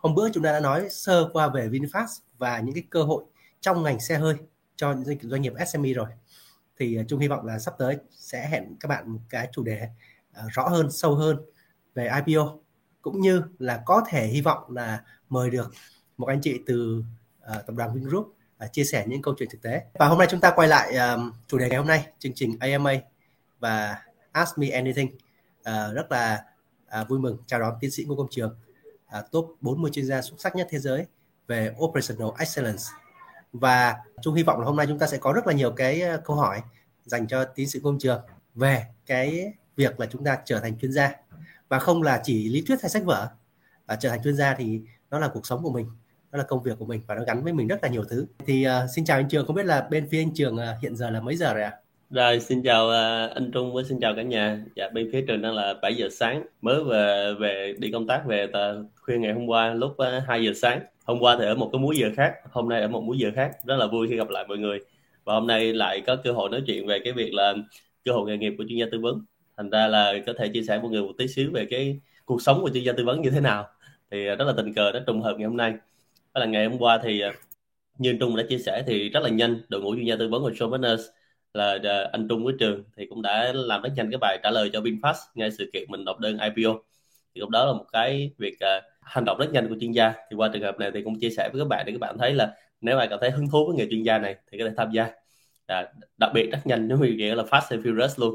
hôm bữa chúng ta đã nói sơ qua về VinFast và những cái cơ hội trong ngành xe hơi cho những doanh nghiệp SME rồi. Thì à, chung hy vọng là sắp tới sẽ hẹn các bạn cái chủ đề à, rõ hơn sâu hơn về IPO cũng như là có thể hy vọng là mời được một anh chị từ uh, tập đoàn Vingroup uh, chia sẻ những câu chuyện thực tế. Và hôm nay chúng ta quay lại um, chủ đề ngày hôm nay chương trình AMA và Ask Me Anything. Uh, rất là uh, vui mừng chào đón tiến sĩ Ngô Công Trường uh, top 40 chuyên gia xuất sắc nhất thế giới về Operational Excellence. Và chung hy vọng là hôm nay chúng ta sẽ có rất là nhiều cái à, câu hỏi dành cho tiến sĩ Công Trường về cái việc là chúng ta trở thành chuyên gia. Và không là chỉ lý thuyết hay sách vở à, trở thành chuyên gia thì nó là cuộc sống của mình nó là công việc của mình và nó gắn với mình rất là nhiều thứ. Thì uh, xin chào anh trường không biết là bên phía anh trường uh, hiện giờ là mấy giờ rồi ạ? à? Rồi, xin chào à, anh Trung với xin chào cả nhà. Dạ, bên phía trường đang là 7 giờ sáng, mới về về đi công tác về tờ khuya ngày hôm qua lúc à, 2 giờ sáng. Hôm qua thì ở một cái múi giờ khác, hôm nay ở một múi giờ khác. Rất là vui khi gặp lại mọi người. Và hôm nay lại có cơ hội nói chuyện về cái việc là cơ hội nghề nghiệp của chuyên gia tư vấn. Thành ra là có thể chia sẻ với mọi người một tí xíu về cái cuộc sống của chuyên gia tư vấn như thế nào. Thì à, rất là tình cờ, rất trùng hợp ngày hôm nay. Đó là ngày hôm qua thì như Trung đã chia sẻ thì rất là nhanh đội ngũ chuyên gia tư vấn của Show là à, anh Trung với Trường thì cũng đã làm rất nhanh cái bài trả lời cho VinFast ngay sự kiện mình nộp đơn IPO thì lúc đó là một cái việc uh, hành động rất nhanh của chuyên gia. Thì qua trường hợp này thì cũng chia sẻ với các bạn để các bạn thấy là nếu ai cảm thấy hứng thú với nghề chuyên gia này thì có thể tham gia. À, đặc biệt rất nhanh nếu như nghĩa là fast and furious luôn.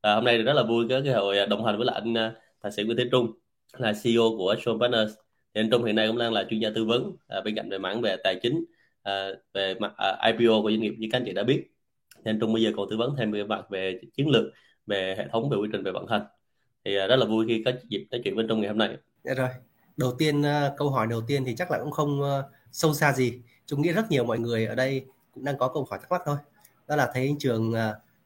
À, hôm nay thì rất là vui có cái hội à, đồng hành với lại anh tài thạc sĩ Nguyễn Thế Trung là CEO của Sean Partners. Thì anh Trung hiện nay cũng đang là chuyên gia tư vấn à, bên cạnh về mảng về tài chính à, về mặt à, IPO của doanh nghiệp như các anh chị đã biết nên Trung bây giờ còn tư vấn thêm về mặt về chiến lược, về hệ thống, về quy trình về vận hành. Thì à, rất là vui khi có dịp nói chuyện với Trung ngày hôm nay. Dạ rồi. Đầu tiên à, câu hỏi đầu tiên thì chắc là cũng không à, sâu xa gì. Trung nghĩ rất nhiều mọi người ở đây cũng đang có câu hỏi thắc mắc thôi. Đó là thấy anh trường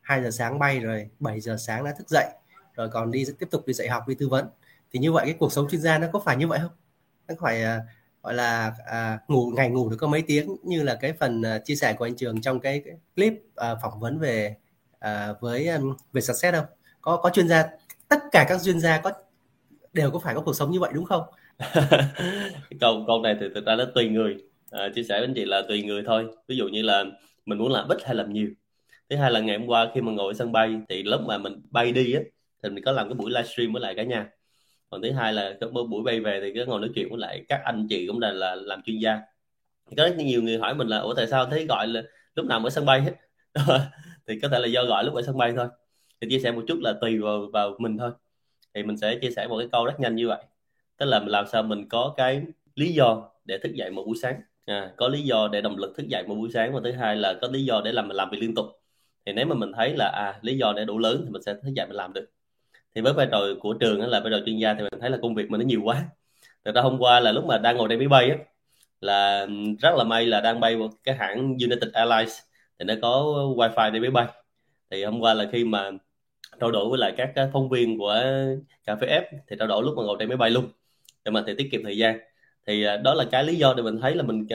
2 giờ sáng bay rồi 7 giờ sáng đã thức dậy, rồi còn đi tiếp tục đi dạy học, đi tư vấn. Thì như vậy cái cuộc sống chuyên gia nó có phải như vậy không? Nó có phải gọi là à, ngủ ngày ngủ được có mấy tiếng như là cái phần à, chia sẻ của anh trường trong cái, cái clip à, phỏng vấn về à, với um, về success không có có chuyên gia tất cả các chuyên gia có đều có phải có cuộc sống như vậy đúng không? Câu câu này thì thực ra nó tùy người. À, chia sẻ với anh chị là tùy người thôi. Ví dụ như là mình muốn làm ít hay làm nhiều. Thứ hai là ngày hôm qua khi mà ngồi ở sân bay thì lúc mà mình bay đi á thì mình có làm cái buổi livestream với lại cả nhà còn thứ hai là các buổi bay về thì cứ ngồi nói chuyện với lại các anh chị cũng là là làm chuyên gia. Có rất nhiều người hỏi mình là ủa tại sao thấy gọi là lúc nào ở sân bay? Hết thì có thể là do gọi lúc ở sân bay thôi. Thì chia sẻ một chút là tùy vào vào mình thôi. Thì mình sẽ chia sẻ một cái câu rất nhanh như vậy. Tức là làm sao mình có cái lý do để thức dậy một buổi sáng. À, có lý do để động lực thức dậy một buổi sáng. Và thứ hai là có lý do để làm mình làm việc liên tục. Thì nếu mà mình thấy là à lý do để đủ lớn thì mình sẽ thức dậy mình làm được thì với vai trò của trường là vai trò chuyên gia thì mình thấy là công việc mình nó nhiều quá. Thật ra hôm qua là lúc mà đang ngồi trên máy bay á, là rất là may là đang bay một cái hãng United Airlines thì nó có wifi trên máy bay. Thì hôm qua là khi mà trao đổi với lại các phóng viên của cà phê F thì trao đổi lúc mà ngồi trên máy bay luôn để mà thì tiết kiệm thời gian. Thì à, đó là cái lý do để mình thấy là mình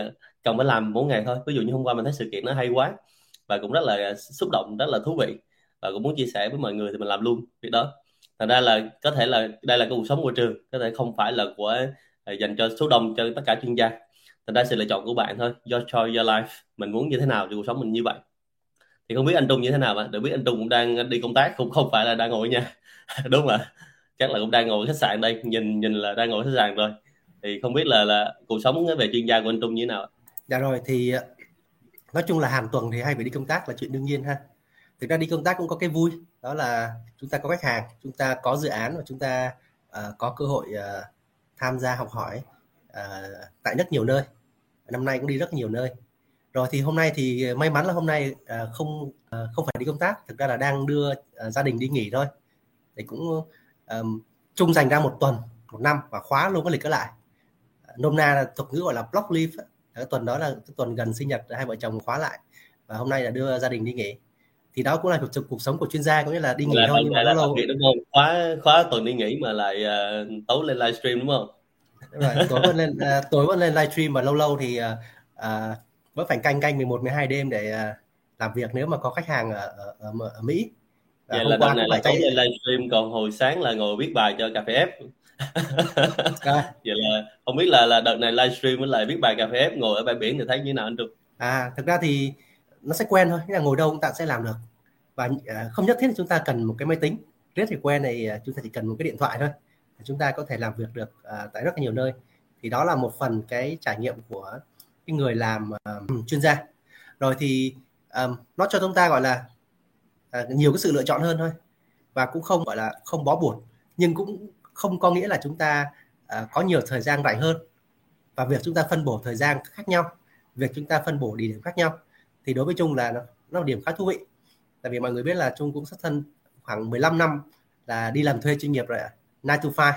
cần phải làm mỗi ngày thôi. Ví dụ như hôm qua mình thấy sự kiện nó hay quá và cũng rất là xúc động, rất là thú vị và cũng muốn chia sẻ với mọi người thì mình làm luôn việc đó thành ra là có thể là đây là cái cuộc sống của trường, có thể không phải là của ờ, dành cho số đông, cho tất cả chuyên gia. Thành ra sự lựa chọn của bạn thôi, your choice, your life, mình muốn như thế nào thì cuộc sống mình như vậy. Thì không biết anh Trung như thế nào mà được biết anh Trung cũng đang đi công tác, cũng không phải là đang ngồi nha đúng không ạ chắc là cũng đang ngồi khách sạn đây, nhìn nhìn là đang ngồi khách sạn rồi. Thì không biết là là cuộc sống về chuyên gia của anh Trung như thế nào dạ rồi, thì ờ, nói chung là hàng tuần thì hay phải đi công tác là chuyện đương nhiên ha thực ra đi công tác cũng có cái vui đó là chúng ta có khách hàng chúng ta có dự án và chúng ta uh, có cơ hội uh, tham gia học hỏi uh, tại rất nhiều nơi. Năm nay cũng đi rất nhiều nơi. Rồi thì hôm nay thì may mắn là hôm nay uh, không uh, không phải đi công tác thực ra là đang đưa uh, gia đình đi nghỉ thôi. Thì cũng um, chung dành ra một tuần một năm và khóa luôn cái lịch ở lại. Nôm na là thuật ngữ gọi là block leave cái tuần đó là cái tuần gần sinh nhật hai vợ chồng khóa lại và hôm nay là đưa gia đình đi nghỉ thì đó cũng là cuộc, cuộc sống của chuyên gia có nghĩa là đi nghỉ là, thôi nhưng mà là lâu đúng không? Khóa khóa tuần đi nghỉ mà lại uh, tối lên livestream đúng không? Đúng rồi, tối vẫn lên uh, tối vẫn lên livestream mà lâu lâu thì uh, uh, vẫn phải canh canh 11 12 đêm để uh, làm việc nếu mà có khách hàng ở ở, ở, ở Mỹ. Vậy là đợt này là tối lên livestream còn hồi sáng là ngồi viết bài cho cà phê à. vậy là không biết là là đợt này livestream với lại viết bài cà phê ép ngồi ở bãi biển thì thấy như nào anh Trung? À thực ra thì nó sẽ quen thôi nghĩa là ngồi đâu chúng ta sẽ làm được. Và à, không nhất thiết là chúng ta cần một cái máy tính. Rất thì quen này à, chúng ta chỉ cần một cái điện thoại thôi. Chúng ta có thể làm việc được à, tại rất là nhiều nơi. Thì đó là một phần cái trải nghiệm của cái người làm uh, chuyên gia. Rồi thì um, nó cho chúng ta gọi là uh, nhiều cái sự lựa chọn hơn thôi. Và cũng không gọi là không bó buộc. Nhưng cũng không có nghĩa là chúng ta uh, có nhiều thời gian rảnh hơn. Và việc chúng ta phân bổ thời gian khác nhau. Việc chúng ta phân bổ địa điểm khác nhau thì đối với Trung là nó, nó là điểm khá thú vị. Tại vì mọi người biết là Trung cũng xuất thân khoảng 15 năm là đi làm thuê chuyên nghiệp rồi 9 to 5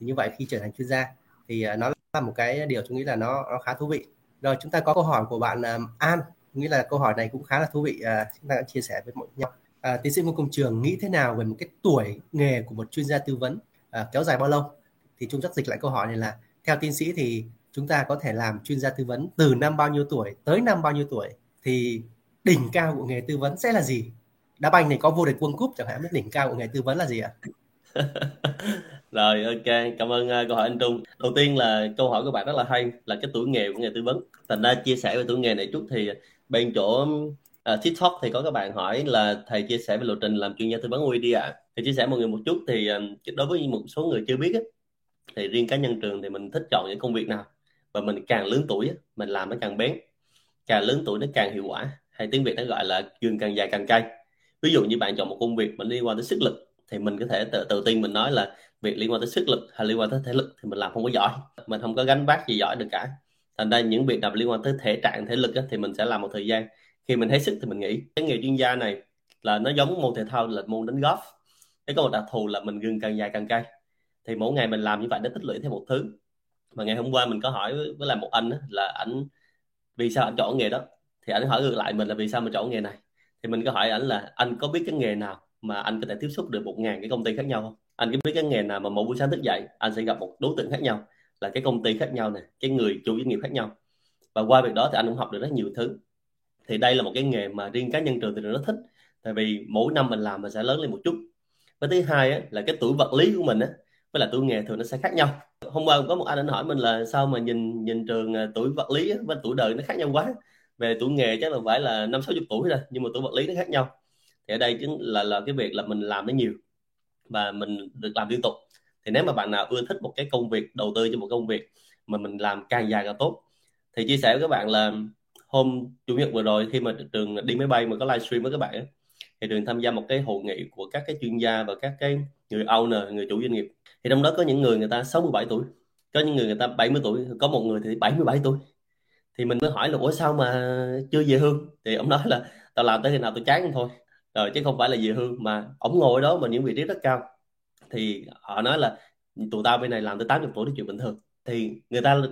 thì như vậy khi trở thành chuyên gia thì à, nó là một cái điều tôi nghĩ là nó, nó khá thú vị. Rồi chúng ta có câu hỏi của bạn à, An nghĩ là câu hỏi này cũng khá là thú vị à, chúng ta chia sẻ với mọi nhau. À, tiến sĩ Ngô Công Trường nghĩ thế nào về một cái tuổi nghề của một chuyên gia tư vấn à, kéo dài bao lâu? Thì chúng chắc dịch lại câu hỏi này là theo tiến sĩ thì chúng ta có thể làm chuyên gia tư vấn từ năm bao nhiêu tuổi tới năm bao nhiêu tuổi? Thì đỉnh cao của nghề tư vấn sẽ là gì? Đá banh này có vô địch World Cup chẳng hạn đỉnh cao của nghề tư vấn là gì ạ? Rồi ok cảm ơn uh, câu hỏi anh Trung. Đầu tiên là câu hỏi của bạn rất là hay là cái tuổi nghề của nghề tư vấn. Thành ra chia sẻ về tuổi nghề này chút thì bên chỗ uh, TikTok thì có các bạn hỏi là thầy chia sẻ về lộ trình làm chuyên gia tư vấn OED ạ. À. thì chia sẻ mọi người một chút thì uh, đối với một số người chưa biết á, thì riêng cá nhân trường thì mình thích chọn những công việc nào? Và mình càng lớn tuổi á, mình làm nó càng bén càng lớn tuổi nó càng hiệu quả. Hay tiếng Việt nó gọi là gừng càng dài càng cay. Ví dụ như bạn chọn một công việc mà liên quan tới sức lực thì mình có thể tự, tự tin mình nói là việc liên quan tới sức lực hay liên quan tới thể lực thì mình làm không có giỏi. Mình không có gánh vác gì giỏi được cả. Thành ra những việc nào liên quan tới thể trạng thể lực á, thì mình sẽ làm một thời gian. Khi mình thấy sức thì mình nghĩ cái nghề chuyên gia này là nó giống môn thể thao là môn đánh golf. Cái có một đặc thù là mình gừng càng dài càng cay. Thì mỗi ngày mình làm như vậy nó tích lũy thêm một thứ. Mà ngày hôm qua mình có hỏi với, với là một anh á, là anh vì sao anh chọn nghề đó? Thì anh hỏi ngược lại mình là vì sao mình chọn nghề này? Thì mình có hỏi anh là anh có biết cái nghề nào mà anh có thể tiếp xúc được một ngàn cái công ty khác nhau không? Anh có biết cái nghề nào mà mỗi buổi sáng thức dậy anh sẽ gặp một đối tượng khác nhau là cái công ty khác nhau này cái người chủ doanh nghiệp khác nhau? Và qua việc đó thì anh cũng học được rất nhiều thứ. Thì đây là một cái nghề mà riêng cá nhân trường thì nó thích tại vì mỗi năm mình làm mình sẽ lớn lên một chút. Và thứ hai á, là cái tuổi vật lý của mình á với là tuổi nghề thường nó sẽ khác nhau. Hôm qua có một anh anh hỏi mình là sao mà nhìn nhìn trường à, tuổi vật lý với tuổi đời nó khác nhau quá. Về tuổi nghề chắc là phải là năm sáu chục tuổi rồi nhưng mà tuổi vật lý nó khác nhau. Thì ở đây chính là là cái việc là mình làm nó nhiều và mình được làm liên tục. Thì nếu mà bạn nào ưa thích một cái công việc đầu tư cho một công việc mà mình làm càng dài càng tốt thì chia sẻ với các bạn là hôm chủ nhật vừa rồi khi mà trường đi máy bay mà có livestream với các bạn ấy, thì trường tham gia một cái hội nghị của các cái chuyên gia và các cái người owner, người chủ doanh nghiệp. Thì trong đó có những người người ta 67 tuổi, có những người người ta 70 tuổi, có một người thì 77 tuổi. Thì mình mới hỏi là, ủa, sao mà chưa về hưu? Thì ông nói là, tao làm tới khi nào tôi chán thôi. Rồi, chứ không phải là về hưu, mà ông ngồi đó mà những vị trí rất cao. Thì họ nói là, tụi tao bên này làm tới 80 tuổi là chuyện bình thường. Thì người ta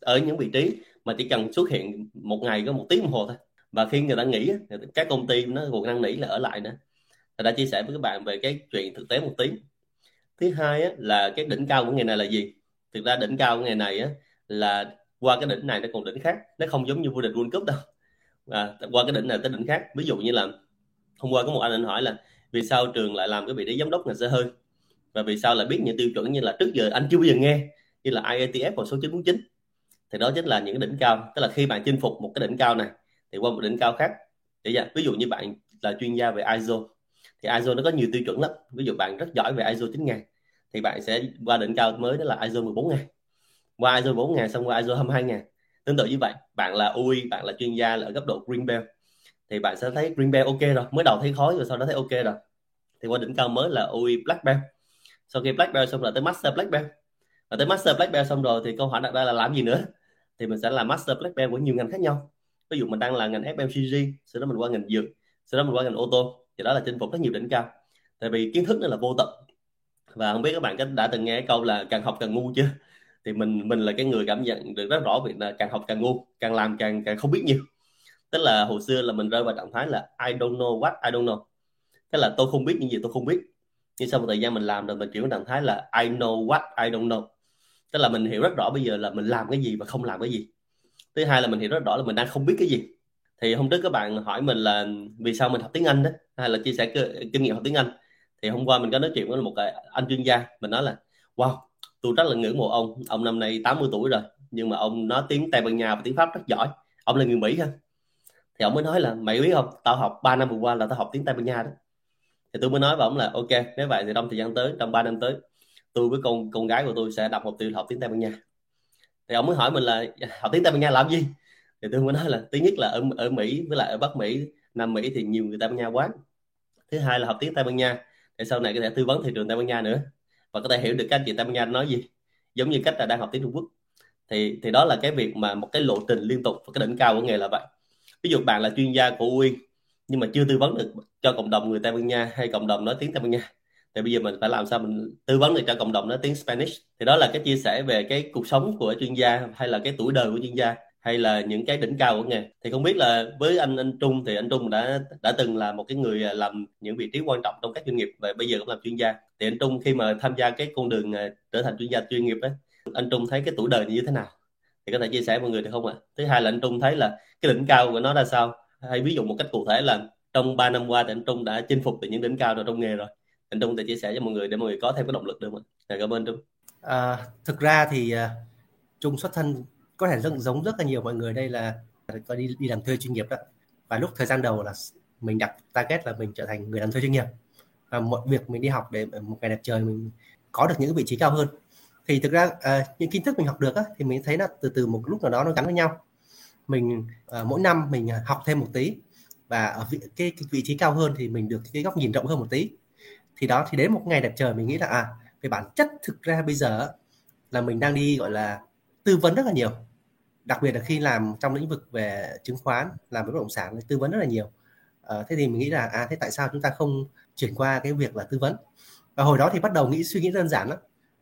ở những vị trí mà chỉ cần xuất hiện một ngày có một tiếng đồng hồ thôi và khi người ta nghỉ các công ty nó còn năn nỉ là ở lại nữa. Ta đã chia sẻ với các bạn về cái chuyện thực tế một tí. Thứ hai á, là cái đỉnh cao của ngày này là gì? Thực ra đỉnh cao của ngày này á, là qua cái đỉnh này nó còn đỉnh khác. Nó không giống như vô địch World Cup đâu. À, qua cái đỉnh này tới đỉnh khác. Ví dụ như là hôm qua có một anh anh hỏi là vì sao trường lại làm cái vị trí giám đốc ngành xe hơi và vì sao lại biết những tiêu chuẩn như là trước giờ anh chưa bao giờ nghe như là IATF và số 949 thì đó chính là những cái đỉnh cao. Tức là khi bạn chinh phục một cái đỉnh cao này thì qua một đỉnh cao khác. Để ví dụ như bạn là chuyên gia về ISO thì ISO nó có nhiều tiêu chuẩn lắm. Ví dụ bạn rất giỏi về ISO 9000 thì bạn sẽ qua đỉnh cao mới đó là ISO 14000 qua ISO 4000 xong qua ISO 22000 tương tự như vậy, bạn là UI bạn là chuyên gia là ở cấp độ Green Belt, thì bạn sẽ thấy Green Belt ok rồi. Mới đầu thấy khó rồi sau đó thấy ok rồi. Thì qua đỉnh cao mới là UI Black Belt. Sau khi Black Belt xong là tới Master Black Belt. Và tới Master Black Belt xong rồi thì câu hỏi đặt ra là làm gì nữa? Thì mình sẽ làm Master Black Belt của nhiều ngành khác nhau ví dụ mình đang là ngành FMCG sau đó mình qua ngành dược, sau đó mình qua ngành ô tô, thì đó là chinh phục rất nhiều đỉnh cao. Tại vì kiến thức nó là vô tận và không biết các bạn đã từng nghe câu là càng học càng ngu chưa? Thì mình mình là cái người cảm nhận được rất rõ việc là càng học càng ngu, càng làm càng càng không biết nhiều. Tức là hồi xưa là mình rơi vào trạng thái là I don't know what I don't know. Tức là tôi không biết những gì tôi không biết. Nhưng sau một thời gian mình làm rồi mình chuyển trạng thái là I know what I don't know. Tức là mình hiểu rất rõ bây giờ là mình làm cái gì và không làm cái gì thứ hai là mình hiểu rất rõ là mình đang không biết cái gì. Thì hôm trước các bạn hỏi mình là vì sao mình học tiếng Anh đó, hay là chia sẻ kinh nghiệm học tiếng Anh. Thì hôm qua mình có nói chuyện với một anh chuyên gia, mình nói là, wow, tôi rất là ngưỡng mộ ông. Ông năm nay 80 tuổi rồi, nhưng mà ông nói tiếng Tây Ban Nha và tiếng Pháp rất giỏi. Ông là người Mỹ ha. Thì ông mới nói là, mày biết không, tao học 3 năm vừa qua là tao học tiếng Tây Ban Nha đó. Thì tôi mới nói với ông là, ok, nếu vậy thì trong thời gian tới, trong 3 năm tới, tôi với con con gái của tôi sẽ đặt một tiêu học tiếng Tây Ban Nha thì ông mới hỏi mình là, học tiếng Tây Ban Nha làm gì? Thì tôi mới nói là, thứ nhất là ở ở Mỹ với lại ở Bắc Mỹ, Nam Mỹ thì nhiều người Tây Ban Nha quá. Thứ hai là học tiếng Tây Ban Nha để sau này có thể tư vấn thị trường Tây Ban Nha nữa và có thể hiểu được các anh chị Tây Ban Nha nói gì, giống như cách là đang học tiếng Trung Quốc. Thì thì đó là cái việc mà một cái lộ trình liên tục và cái đỉnh cao của nghề là vậy. Ví dụ bạn là chuyên gia của uyên nhưng mà chưa tư vấn được cho cộng đồng người Tây Ban Nha hay cộng đồng nói tiếng Tây Ban Nha thì bây giờ mình phải làm sao mình tư vấn được cho cộng đồng nói tiếng Spanish? Thì đó là cái chia sẻ về cái cuộc sống của chuyên gia hay là cái tuổi đời của chuyên gia hay là những cái đỉnh cao của nghề. Thì không biết là với anh anh Trung thì anh Trung đã đã từng là một cái người à, làm những vị trí quan trọng trong các doanh nghiệp và bây giờ cũng làm chuyên gia. Thì anh Trung khi mà tham gia cái con đường à, trở thành chuyên gia chuyên nghiệp ấy anh Trung thấy cái tuổi đời như thế nào? Thì có thể chia sẻ với mọi người được không ạ? Thứ hai là anh Trung thấy là cái đỉnh cao của nó là sao? Hay ví dụ một cách cụ thể là trong 3 năm qua thì anh Trung đã chinh phục được những đỉnh cao rồi trong nghề rồi anh Trung thể chia sẻ cho mọi người để mọi người có thêm cái động lực được không ạ? Dạ, cảm ơn Trung. À, thực ra thì à, Trung xuất thân có thể rất giống rất là nhiều mọi người đây là có đi đi làm thuê chuyên nghiệp đó. Và lúc thời gian đầu là mình đặt target là mình trở thành người làm thuê chuyên nghiệp. Và mọi việc mình đi học để một ngày đẹp trời mình có được những vị trí cao hơn. Thì thực ra à, những kiến thức mình học được á, thì mình thấy là từ từ một lúc nào đó nó gắn với nhau. Mình à, mỗi năm mình học thêm một tí. Và ở vị, cái, cái vị trí cao hơn thì mình được cái góc nhìn rộng hơn một tí thì đó thì đến một ngày đẹp trời mình nghĩ là à về bản chất thực ra bây giờ là mình đang đi gọi là tư vấn rất là nhiều. Đặc biệt là khi làm trong lĩnh vực về chứng khoán làm với bất động sản tư vấn rất là nhiều. À, thế thì mình nghĩ là à thế tại sao chúng ta không chuyển qua cái việc là tư vấn? Và hồi đó thì bắt đầu nghĩ suy nghĩ đơn giản lắm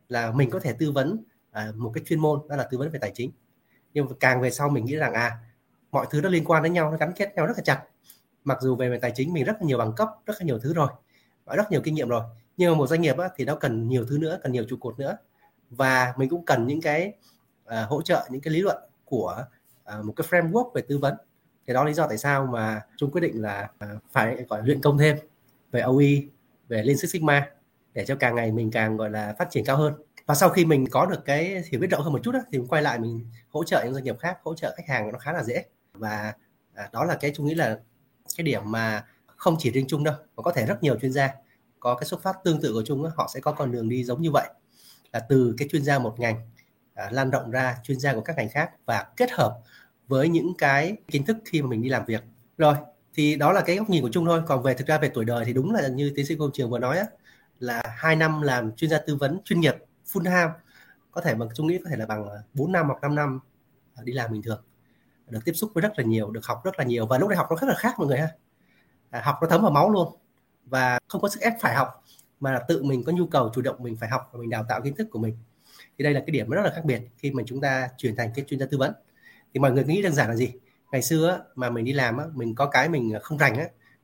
là mình có thể tư vấn à, một cái chuyên môn đó là tư vấn về tài chính. Nhưng càng về sau mình nghĩ rằng à mọi thứ nó liên quan đến nhau nó gắn kết nhau rất là chặt. Mặc dù về, về tài chính mình rất là nhiều bằng cấp rất là nhiều thứ rồi và rất nhiều kinh nghiệm rồi. Nhưng mà một doanh nghiệp á, thì nó cần nhiều thứ nữa cần nhiều trụ cột nữa. Và mình cũng cần những cái uh, hỗ trợ những cái lý luận của uh, một cái framework về tư vấn. Thì đó lý do tại sao mà chúng quyết định là uh, phải gọi luyện công thêm về OE về Lean Six Sigma để cho càng ngày mình càng gọi là phát triển cao hơn. Và sau khi mình có được cái hiểu biết rộng hơn một chút đó, thì mình quay lại mình hỗ trợ những doanh nghiệp khác hỗ trợ khách hàng nó khá là dễ. Và à, đó là cái chúng nghĩ là cái điểm mà không chỉ riêng Trung đâu mà có thể rất nhiều chuyên gia có cái xuất phát tương tự của Trung họ sẽ có con đường đi giống như vậy. Là từ cái chuyên gia một ngành à, lan rộng ra chuyên gia của các ngành khác và kết hợp với những cái kiến thức khi mà mình đi làm việc. Rồi thì đó là cái góc nhìn của Trung thôi. Còn về thực ra về tuổi đời thì đúng là như tiến sĩ công trường vừa nói á, là hai năm làm chuyên gia tư vấn chuyên nghiệp full time. Có thể bằng Trung nghĩ có thể là bằng à, 4 năm hoặc 5 năm à, đi làm bình thường. Được tiếp xúc với rất là nhiều được học rất là nhiều và lúc đại học nó rất là khác mọi người ha. À, học nó thấm vào máu luôn. Và không có sức ép phải học, mà là tự mình có nhu cầu, chủ động mình phải học và mình đào tạo kiến thức của mình. Thì đây là cái điểm rất là khác biệt khi mà chúng ta chuyển thành cái chuyên gia tư vấn. Thì mọi người nghĩ đơn giản là gì? Ngày xưa mà mình đi làm mình có cái mình à, không rành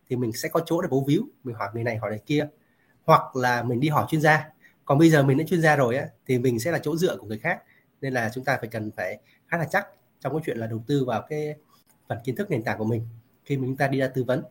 thì mình sẽ có chỗ để bố víu, mình hỏi người này, hỏi người kia. Hoặc là mình đi hỏi chuyên gia. Còn bây giờ mình đã chuyên gia rồi á, thì mình sẽ là chỗ dựa của người khác. Nên là chúng ta phải cần phải khá là chắc trong cái chuyện là đầu tư vào cái phần kiến thức nền tảng của mình khi mà chúng ta đi ra tư vấn.